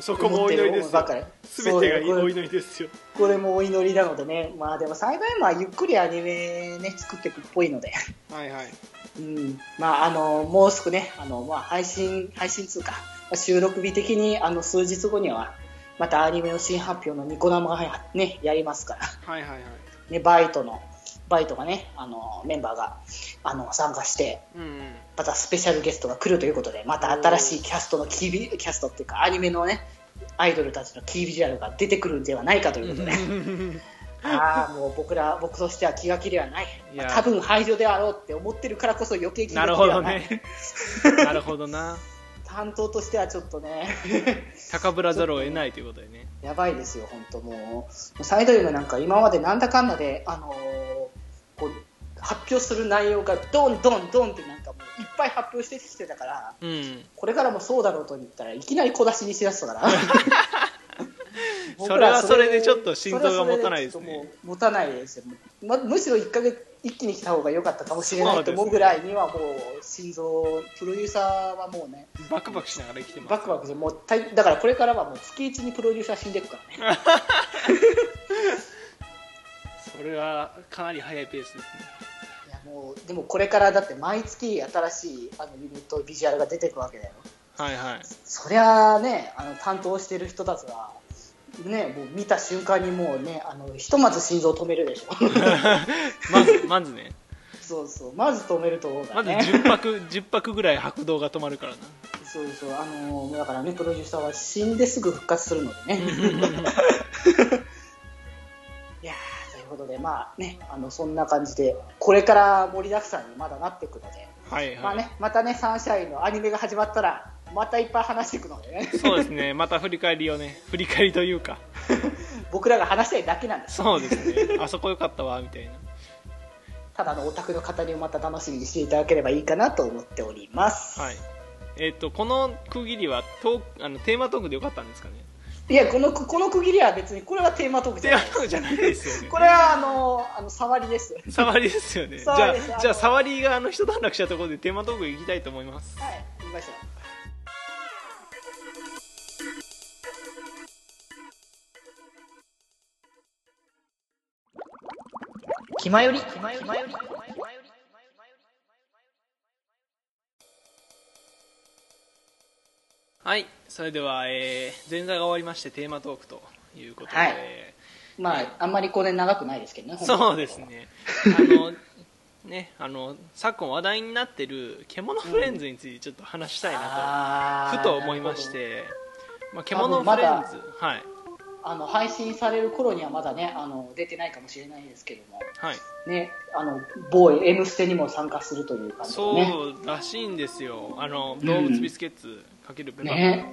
そこもお祈りですよ。全てがお祈りですよ。これもお祈りなのでね、まあでもサイド M はゆっくりアニメね、作っていくっぽいので。はいはい。うん、まああのもうすぐねあの、まあ、配信配信通か収録日的にあの数日後にはまたアニメの新発表のニコ生が、ね、やりますから、はいはいはい。ね、バイトのバイトがねあのメンバーがあの参加して。うんうんまたスペシャルゲストが来るということでまた新しいキャストのキービキャストっていうかアニメのねアイドルたちのキービジュアルが出てくるんではないかということで、<laughs> ああもう僕ら僕としては気が気ではない。いや。多分排除であろうって思ってるからこそ余計気が気ではない。ね。<laughs> なるほどな。担当としてはちょっとね。高ぶらざるを得ないということでね。やばいですよ本当もう。サイド M なんか今までなんだかんだで、あのーこう発表する内容がドンドンドンってなんいっぱい発表してきてたからうん。これからもそうだろうと言ったらいきなり小出しにしだしたから。<laughs> それはそれでちょっと心臓が持たないですね。持たないですよ、ま、むしろ1ヶ月一気に来た方が良かったかもしれないと思うぐらいにはもう心臓プロデューサーはもうねバクバクしながら生きてます。バクバクでもうだからこれからはもう月一にプロデューサー死んでいくからね。<laughs> <laughs> それはかなり早いペースですねもうでもこれからだって毎月新しいあのユニットビジュアルが出てくるわけだよ。はいはい。そりゃあねあの担当してる人たちはねもう見た瞬間にもうねあのひとまず心臓止めるでしょ。<laughs> まずまずね。そうそう。まず止めると思うかまずらね、10泊10泊ぐらい拍動が止まるからな。そうそう。あのだからねプロデューサーは死んですぐ復活するのでね <laughs> ことでまあね。あのそんな感じでこれから盛りだくさんにまだなっていくのではいはい、まあね、またね、サンシャインのアニメが始まったら、またいっぱい話していくのでね、そうですね。また振り返りをね振り返りというか。<laughs> 僕らが話したいだけなんです。そうですね。あそこよかったわみたいな。ただのオタクの語りをまた楽しみにしていただければいいかなと思っております。はい。えっ、とこの区切りはトークあのテーマトークでよかったんですかね？いや、この、この区切りは別に、これはテーマトークじゃない。ですよね。これはあの、あの、触りです。はい、触りですよね。じゃあじゃあ触りがあの一段落したところでテーマトーク行きたいと思います。言いましょう。気まより、気まより、はいそれでは、えー前座が終わりましてテーマトークということで、はい。まあ、あんまりこれ長くないですけどね。そうですね。あのねあの昨今話題になってる獣フレンズについてちょっと話したいなあーと、ふと思いまし。て、まあ、多獣分フレンズ、はい。あの、配信される頃にはまだね、あの、出てないかもしれないですけども、はい。ね、あの、某 M ステにも参加するという感じでそね。うらしいんですよ。あの動物ビスケッツかけるペパ、ね。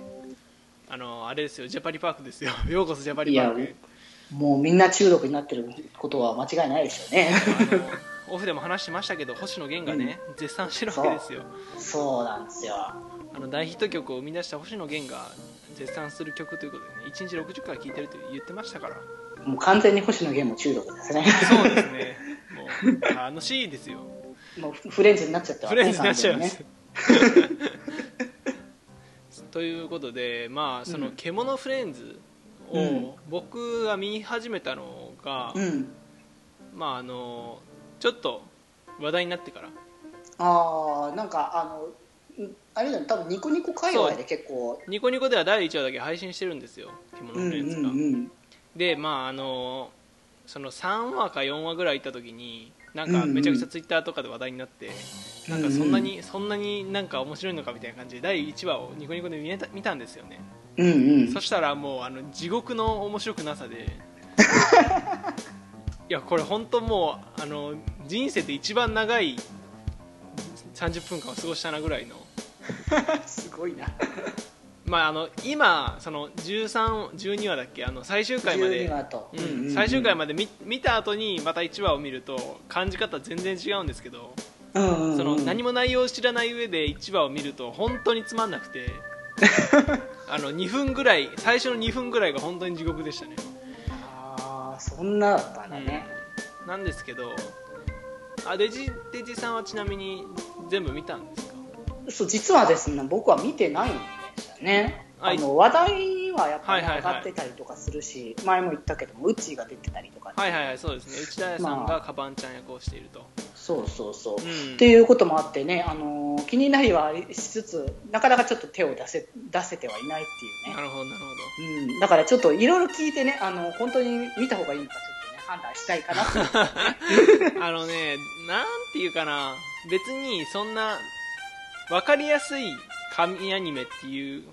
あのあれですよジャパリパークですよ。<laughs> ようこそジャパリパークへ、もうみんな中毒になってることは間違いないですよね。オフでも話しましたけど星野源がね、絶賛してるわけですよ。そうなんですよ。あの大ヒット曲を生み出した星野源が絶賛する曲ということでね1日60回聴いてると言ってましたから。もう完全に星野源も中毒ですね。そうですね。<laughs> もう楽しいですよ。もうフフレンズになっちゃったフレンズになっちゃいます、ねということでまあその獣フレンズを、うん。僕が見始めたのが、うん。まああのちょっと話題になってから。ああなんかあのうんあれだよね多分ニコニコ界隈で結構。ニコニコでは第1話だけ配信してるんですよ着物うんうんのやつが、うん。でまああのその3話か4話ぐらい行った時になんかめちゃくちゃツイッターとかで話題になって、なんかそんなに、そんなになんか面白いのかみたいな感じで第1話をニコニコで見えた見たんですよね、うんうん。そしたらもうあの地獄の面白くなさで。<laughs> いやこれ本当もうあの人生で一番長い30分間を過ごしたなぐらいの。<laughs> すごいなまああの今その13 12話だっけ？あの最終回まで。12話と。うん。うん最終回まで見見た後にまた1話を見ると感じ方全然違うんですけど、うんうんうん。その何も内容を知らない上で1話を見ると本当につまんなくて。<laughs> あの2分ぐらい最初の2分ぐらいが本当に地獄でしたね。ああそんなだったね、なんですけどあデジデジさんはちなみに全部見たんですか？そう実はですね僕は見てないんですよねああの話題にはやっぱり上がってたりとかするし、前も言ったけどもウッチーが出てたりとか、はいはいはいそうですね。内田屋さんまあ。がカバンちゃん役をしていると、そうそうそう、うん。っていうこともあってね、あのー気になりはしつつなかなかちょっと手を出せ出せてはいないっていうね。なるほどなるほど。うん、だからちょっといろいろ聞いてねあの本当に見た方がいいのかちょっとね判断したいかな。と <laughs> あのね、なんていうかな、別にそんな分かりやすい神アニメっていう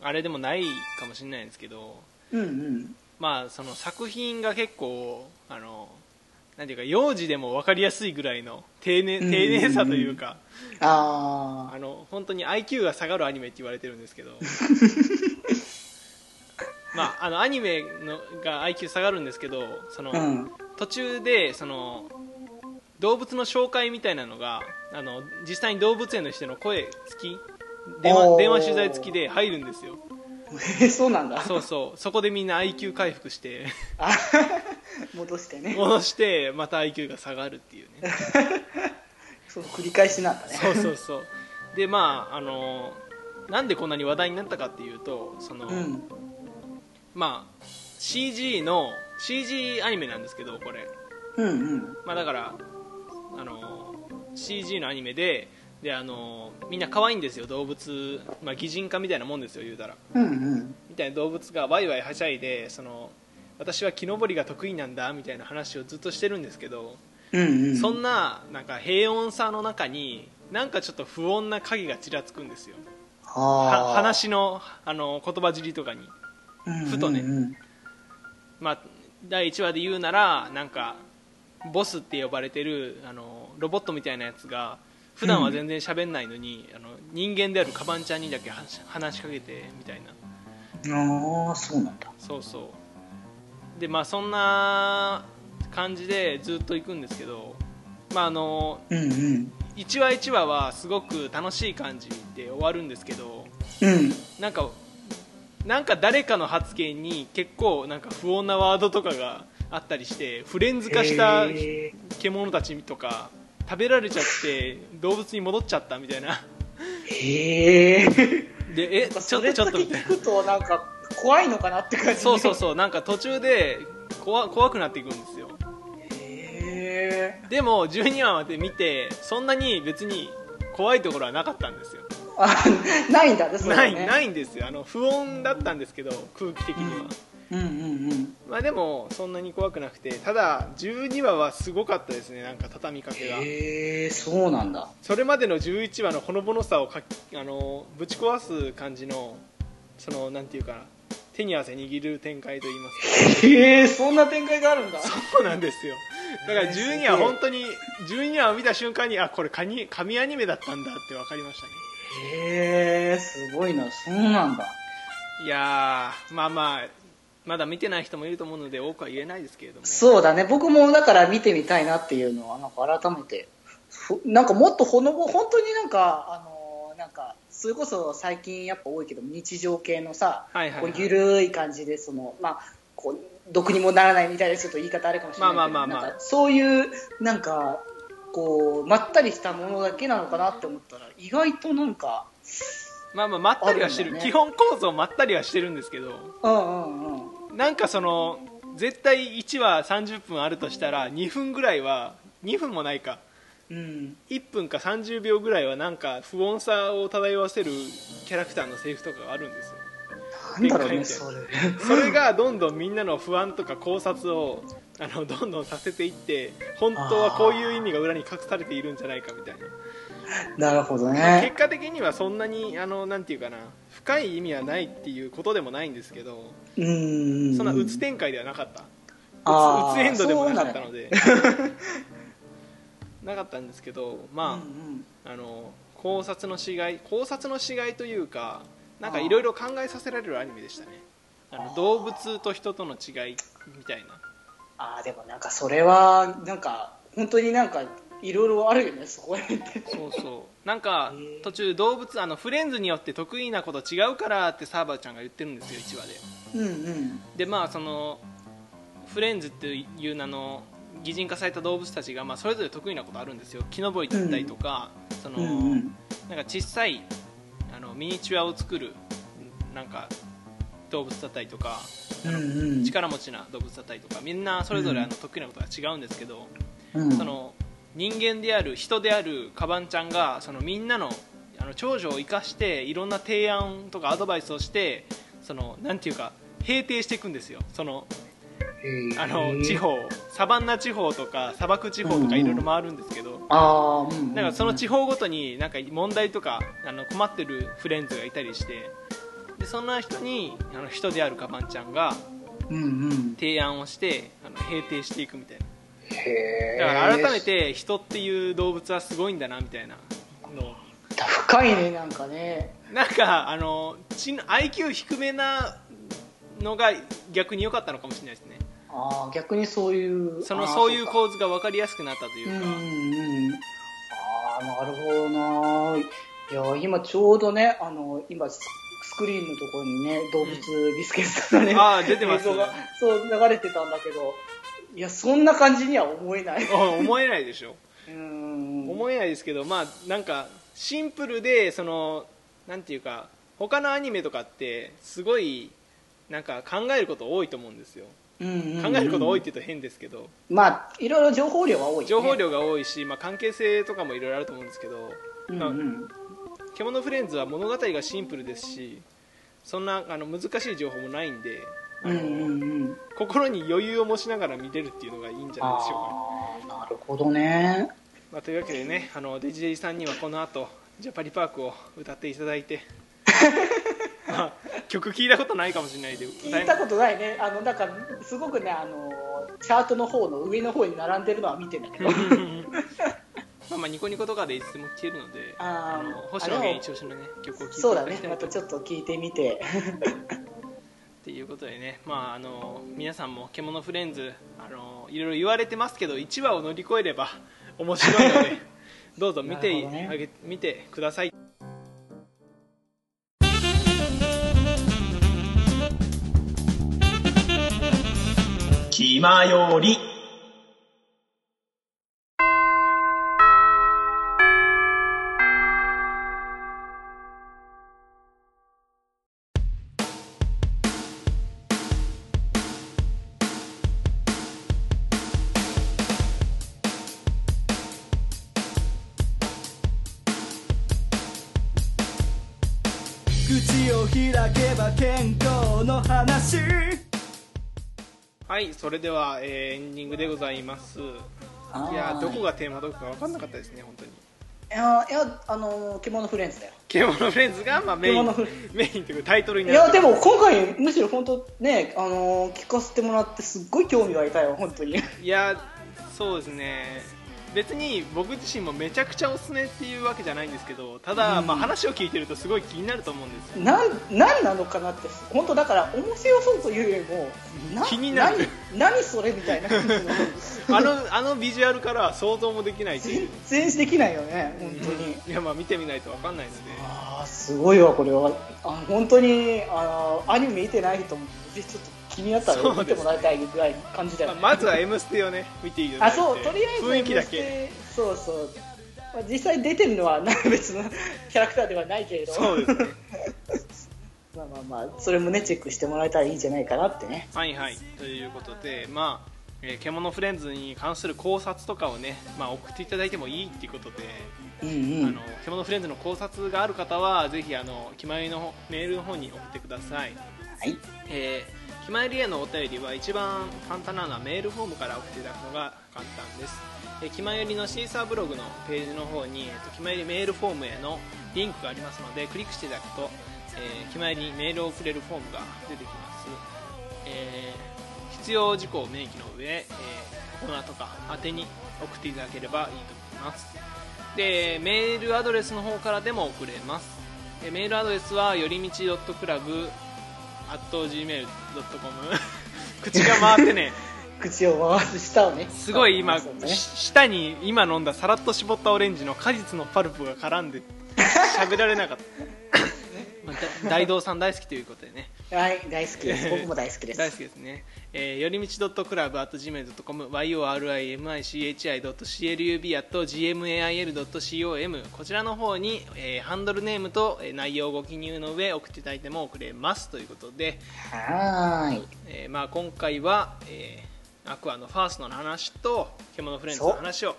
あれでもないかもしれないんですけど、うんうん。まあその作品が結構あのなんていうか幼児でも分かりやすいぐらいの丁寧丁寧さというか、ああの本当に IQ が下がるアニメって言われてるんですけど。<laughs> まあ、あのアニメのが IQ 下がるんですけどその、あうん。途中でその動物の紹介みたいなのがあの実際に動物園の人の声付き電話電話取材付きで入るんですよ。え <laughs> そうなんだ。そうそう。そこでみんな IQ 回復して。あ戻してね。戻してまた IQ が下がるっていうね。<laughs> そう繰り返しなんだね。そうそうそう。でまああのなんでこんなに話題になったかっていうとその、うん。まあ CG の CG アニメなんですけどこれ。うんうん。まあ、だからあの CG のアニメでであのみんな可愛いんですよ動物、まあ、擬人化みたいなもんですよ言うたら。うんうん。みたいな動物がワイワイはしゃいでその私は木登りが得意なんだみたいな話をずっとしてるんですけど、うんうん。そんななんか平穏さの中になんかちょっと不穏な影がちらつくんですよ。話のあの言葉尻とかに。ふとねうんうん。まあ、第1話で言うならなんかボスって呼ばれてるあのロボットみたいなやつが普段は全然喋んないのに、あの人間であるカバンちゃんにだけは話しかけてみたいな。ああそうなんだ。そうそう。でまあそんな感じでずっと行くんですけどまああのうんうん。1話1話はすごく楽しい感じで終わるんですけどうん。なんかなんか誰かの発言に結構なんか不穏なワードとかがあったりしてフレンズ化したへ獣たちとか食べられちゃって動物に戻っちゃったみたいな。ーへえ。でえちょっとちょっとみたいな。聞くとなんか怖いのかなって感じ。そうそうそう。なんか途中で怖怖くなっていくんですよ。へえ。でも12話まで見てそんなに別に怖いところはなかったんですよ。あないんだねないないんですよ。あの不穏だったんですけど空気的には、うんうんうんまあでもそんなに怖くなくてただ12話はすごかったですねなんか畳みかけが。へえそうなんだ。それまでの11話のほのぼのさをかあのぶち壊す感じのそのなんていうかな手に汗握る展開といいますか。へえそんな展開があるんだ。そうなんですよ。だから12話本当に12話を見た瞬間にあこれ神神アニメだったんだって分かりましたね。へえすごいな。そうなんだ。いやーまあまあまだ見てない人もいると思うので多くは言えないですけれどもそうだね。僕もだから見てみたいなっていうのはなんか改めてふなんかもっとほのぼ本当になんかあのなんかそれこそ最近やっぱ多いけど日常系のさ、はいはいはい。こうゆるい感じでそのまあこう毒にもならないみたいなちょっと言い方あれかもしれないけど、まあまあまあまあ。そういうなんかこうまったりしたものだけなのかなって思ったら意外となんかまあまあまったりはしてる。ね。基本構造まったりはしてるんですけど。うんうんうんなんかその絶対1話30分あるとしたら2分ぐらいは2分もないか。うん。1分か30秒ぐらいはなんか不穏さを漂わせるキャラクターのセリフとかがあるんですよ。なんだろうねそれ。それがどんどんみんなの不安とか考察をあのどんどんさせていって本当はこういう意味が裏に隠されているんじゃないかみたいな <laughs> なるほど結ね果的にはそんなにあのなんていうかな深い意味はないっていうことでもないんですけどうん。そんなうつ展開ではなかった。うつエンドでもなかったので。<laughs> なかったんですけどまあ、なんだうん。あの考察のしがい考察のしがいというかなんかいろいろ考えさせられるアニメでしたね。あの動物と人との違いみたいな。ああでもなんかそれはなんか本当になんかいろいろあるよねそこら辺って。そうそう。なんか途中動物あのフレンズによって得意なこと違うからってサーバーちゃんが言ってるんですよ1話で。うんうん。でまあそのフレンズっていう名の擬人化された動物たちが、まあ、それぞれ得意なことあるんですよ。木登りだったりとか、そのうんうん。なんか小さいあのミニチュアを作るなんか動物だったりとかうんうん。力持ちな動物だったりとかみんなそれぞれあの得意なことが違うんですけど、うん。その人間である人であるカバンちゃんがそのみんなのあの長所を生かしていろんな提案とかアドバイスをしてそのなんていうか平定していくんですよ。そのあの地方サバンナ地方とか砂漠地方とかいろいろ回るんですけど、ん。かその地方ごとになんか問題とかあの困ってるフレンズがいたりしてでそんな人にあの人であるカバンちゃんが提案をしてあの平定していくみたいなだから改めて人っていう動物はすごいんだなみたいなの。を深いねなんかねなんかあの IQ 低めなのが逆に良かったのかもしれないですね。ああ逆にそういうそのそういうか構図が分かりやすくなったというか、うんうん。うんああなるほどないや今ちょうどねあの今ススクリーンのところにね動物ビスケットさんがね、あー出てます。映像がそう流れてたんだけどいやそんな感じには思えない。あ思えないでしょ。うん。思えないですけどまあなんかシンプルでそのなんていうか他のアニメとかってすごいなんか考えること多いと思うんですよ。うんうんうん。考えること多いって言うと変ですけど。まあいろいろ情報量は多い、ね、情報量が多いし、まあ、関係性とかもいろいろあると思うんですけど、うんうん「獣フレンズ」は物語がシンプルですしそんなあの難しい情報もないんでうんうんうん。心に余裕を持ちながら見れるっていうのがいいんじゃないでしょうか、なるほどね。まあ、というわけでねあのデジデジさんにはこの後ジャパリパークを歌っていただいて。<laughs> まあ曲聴いたことないかもしれないで聞いたことないね。あのなんかすごくねあのチャートの方の上の方に並んでるのは見てんだけど。<laughs> まあまあニコニコとかでいつでも聴けるのであーの星野源一押しのね曲を聴いていそうだね。またちょっと聞いてみて <laughs> っていうことでね、まあ、あの皆さんも「獣フレンズ」あのいろいろ言われてますけど1話を乗り越えれば面白いので <laughs> どうぞ見てねあげ、見てください。気まよりはいそれでは、えーエンディングでございます。い。やどこがテーマどこか分かんなかったですね本当に。いやいやあの獣フレンズだよ。獣フレンズが、まあ、メインメインというかタイトルにいなるやでも今回むしろ本当ねあの聞かせてもらってすっごい興味湧いたよ本当に。いやそうですね別に僕自身もめちゃくちゃおすすめっていうわけじゃないんですけどただ、うん。まあ、話を聞いてるとすごい気になると思うんですよなんなんなのかなって本当だから面白そうというよりもな気になる。何何それみたいな感じの。あのあのビジュアルからは想像もできないという。全然できないよね本当に、いやまあ見てみないと分かんないので。ああすごいわこれは。あ本当にあのアニメ見てない人もぜひちょっと気になったら見てもらいたいぐらいの感じだよね、まあまずは「M ステ」をね見ていただいあてそうとりあえず雰囲気だ M スけテそうそう、まあ、実際出てるのはな別の <laughs> キャラクターではないけれど。そうですね。<laughs> まあまあまあそれもねチェックしてもらえたらいいんじゃないかなってね。はいはい。ということでまあ、えー獣フレンズに関する考察とかをね、まあ、送っていただいてもいいっていうことで、うんうん。あの獣フレンズの考察がある方はぜひあの気まよりの方メールの方に送ってください。はい。えー、ひまわりへのお便りは一番簡単なのはメールフォームから送っていただくのが簡単です、えー、きまよりのシーサーブログのページの方に、えーと、きまよりメールフォームへのリンクがありますのでクリックしていただくと、えー、きまよりにメールを送れるフォームが出てきます、えー必要事項を明記の上、えー、コーナーとか宛てに送っていただければいいと思います。でメールアドレスの方からでも送れます。メールアドレスはよりみち .club gmail.com <laughs> 口が回ってね口を回す舌をね。すごい今、ね。し舌に今飲んださらっと絞ったオレンジの果実のパルプが絡んで喋られなかった。<laughs> まあだ <laughs> 大道さん大好きということでねはい大好きです。<laughs> 僕も大好きです。大好きですね、えー、よりみち .club.gmail.com yorimichi.club.gmail.com こちらの方に、えーハンドルネームとえー内容をご記入の上送っていただいても送れますということで、はーい。えーまあ、今回は、えーアクアのファーストの話と獣フレンズの話を、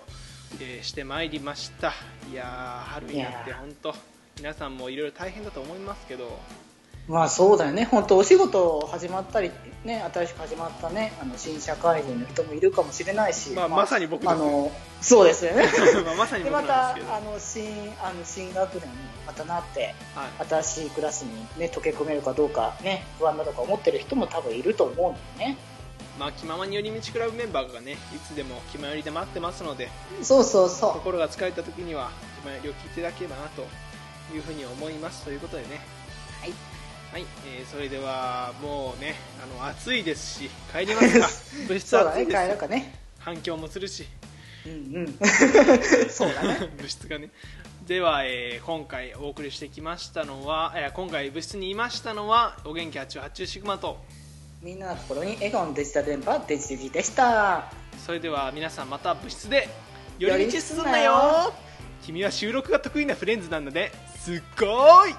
えーしてまいりました。いやー春になって本当皆さんもいろいろ大変だと思いますけどまあそうだよね。本当お仕事始まったりね新しく始まったねあの新社会人の人もいるかもしれないしまあまさに僕あのそうですよね。<laughs> まあまさにで僕またあの新あの新学年にまたなってはい、新しいクラスにね溶け込めるかどうかね不安だとか思ってる人も多分いると思うんだよね。まあ気ままに寄り道クラブメンバーがねいつでも気まよりで待ってますのでそうそうそ心が疲れた時には気まよりを聞いていただければなというふうに思いますということでね。はいはい、えーそれではもうねあの暑いですし帰りますか。物う質そうだね帰暑いですろうかね。反響もするし。うんうん。<laughs> そうだね。物質がね。では、えー今回お送りしてきましたのは、えー今回部室にいましたのはお元気発注発注シグマと。みんなの心に笑顔のデジタル電波デジデジでした。それでは皆さんまた部室で寄り道すんなよ。よ。君は収録が得意なフレンズなのですっごーい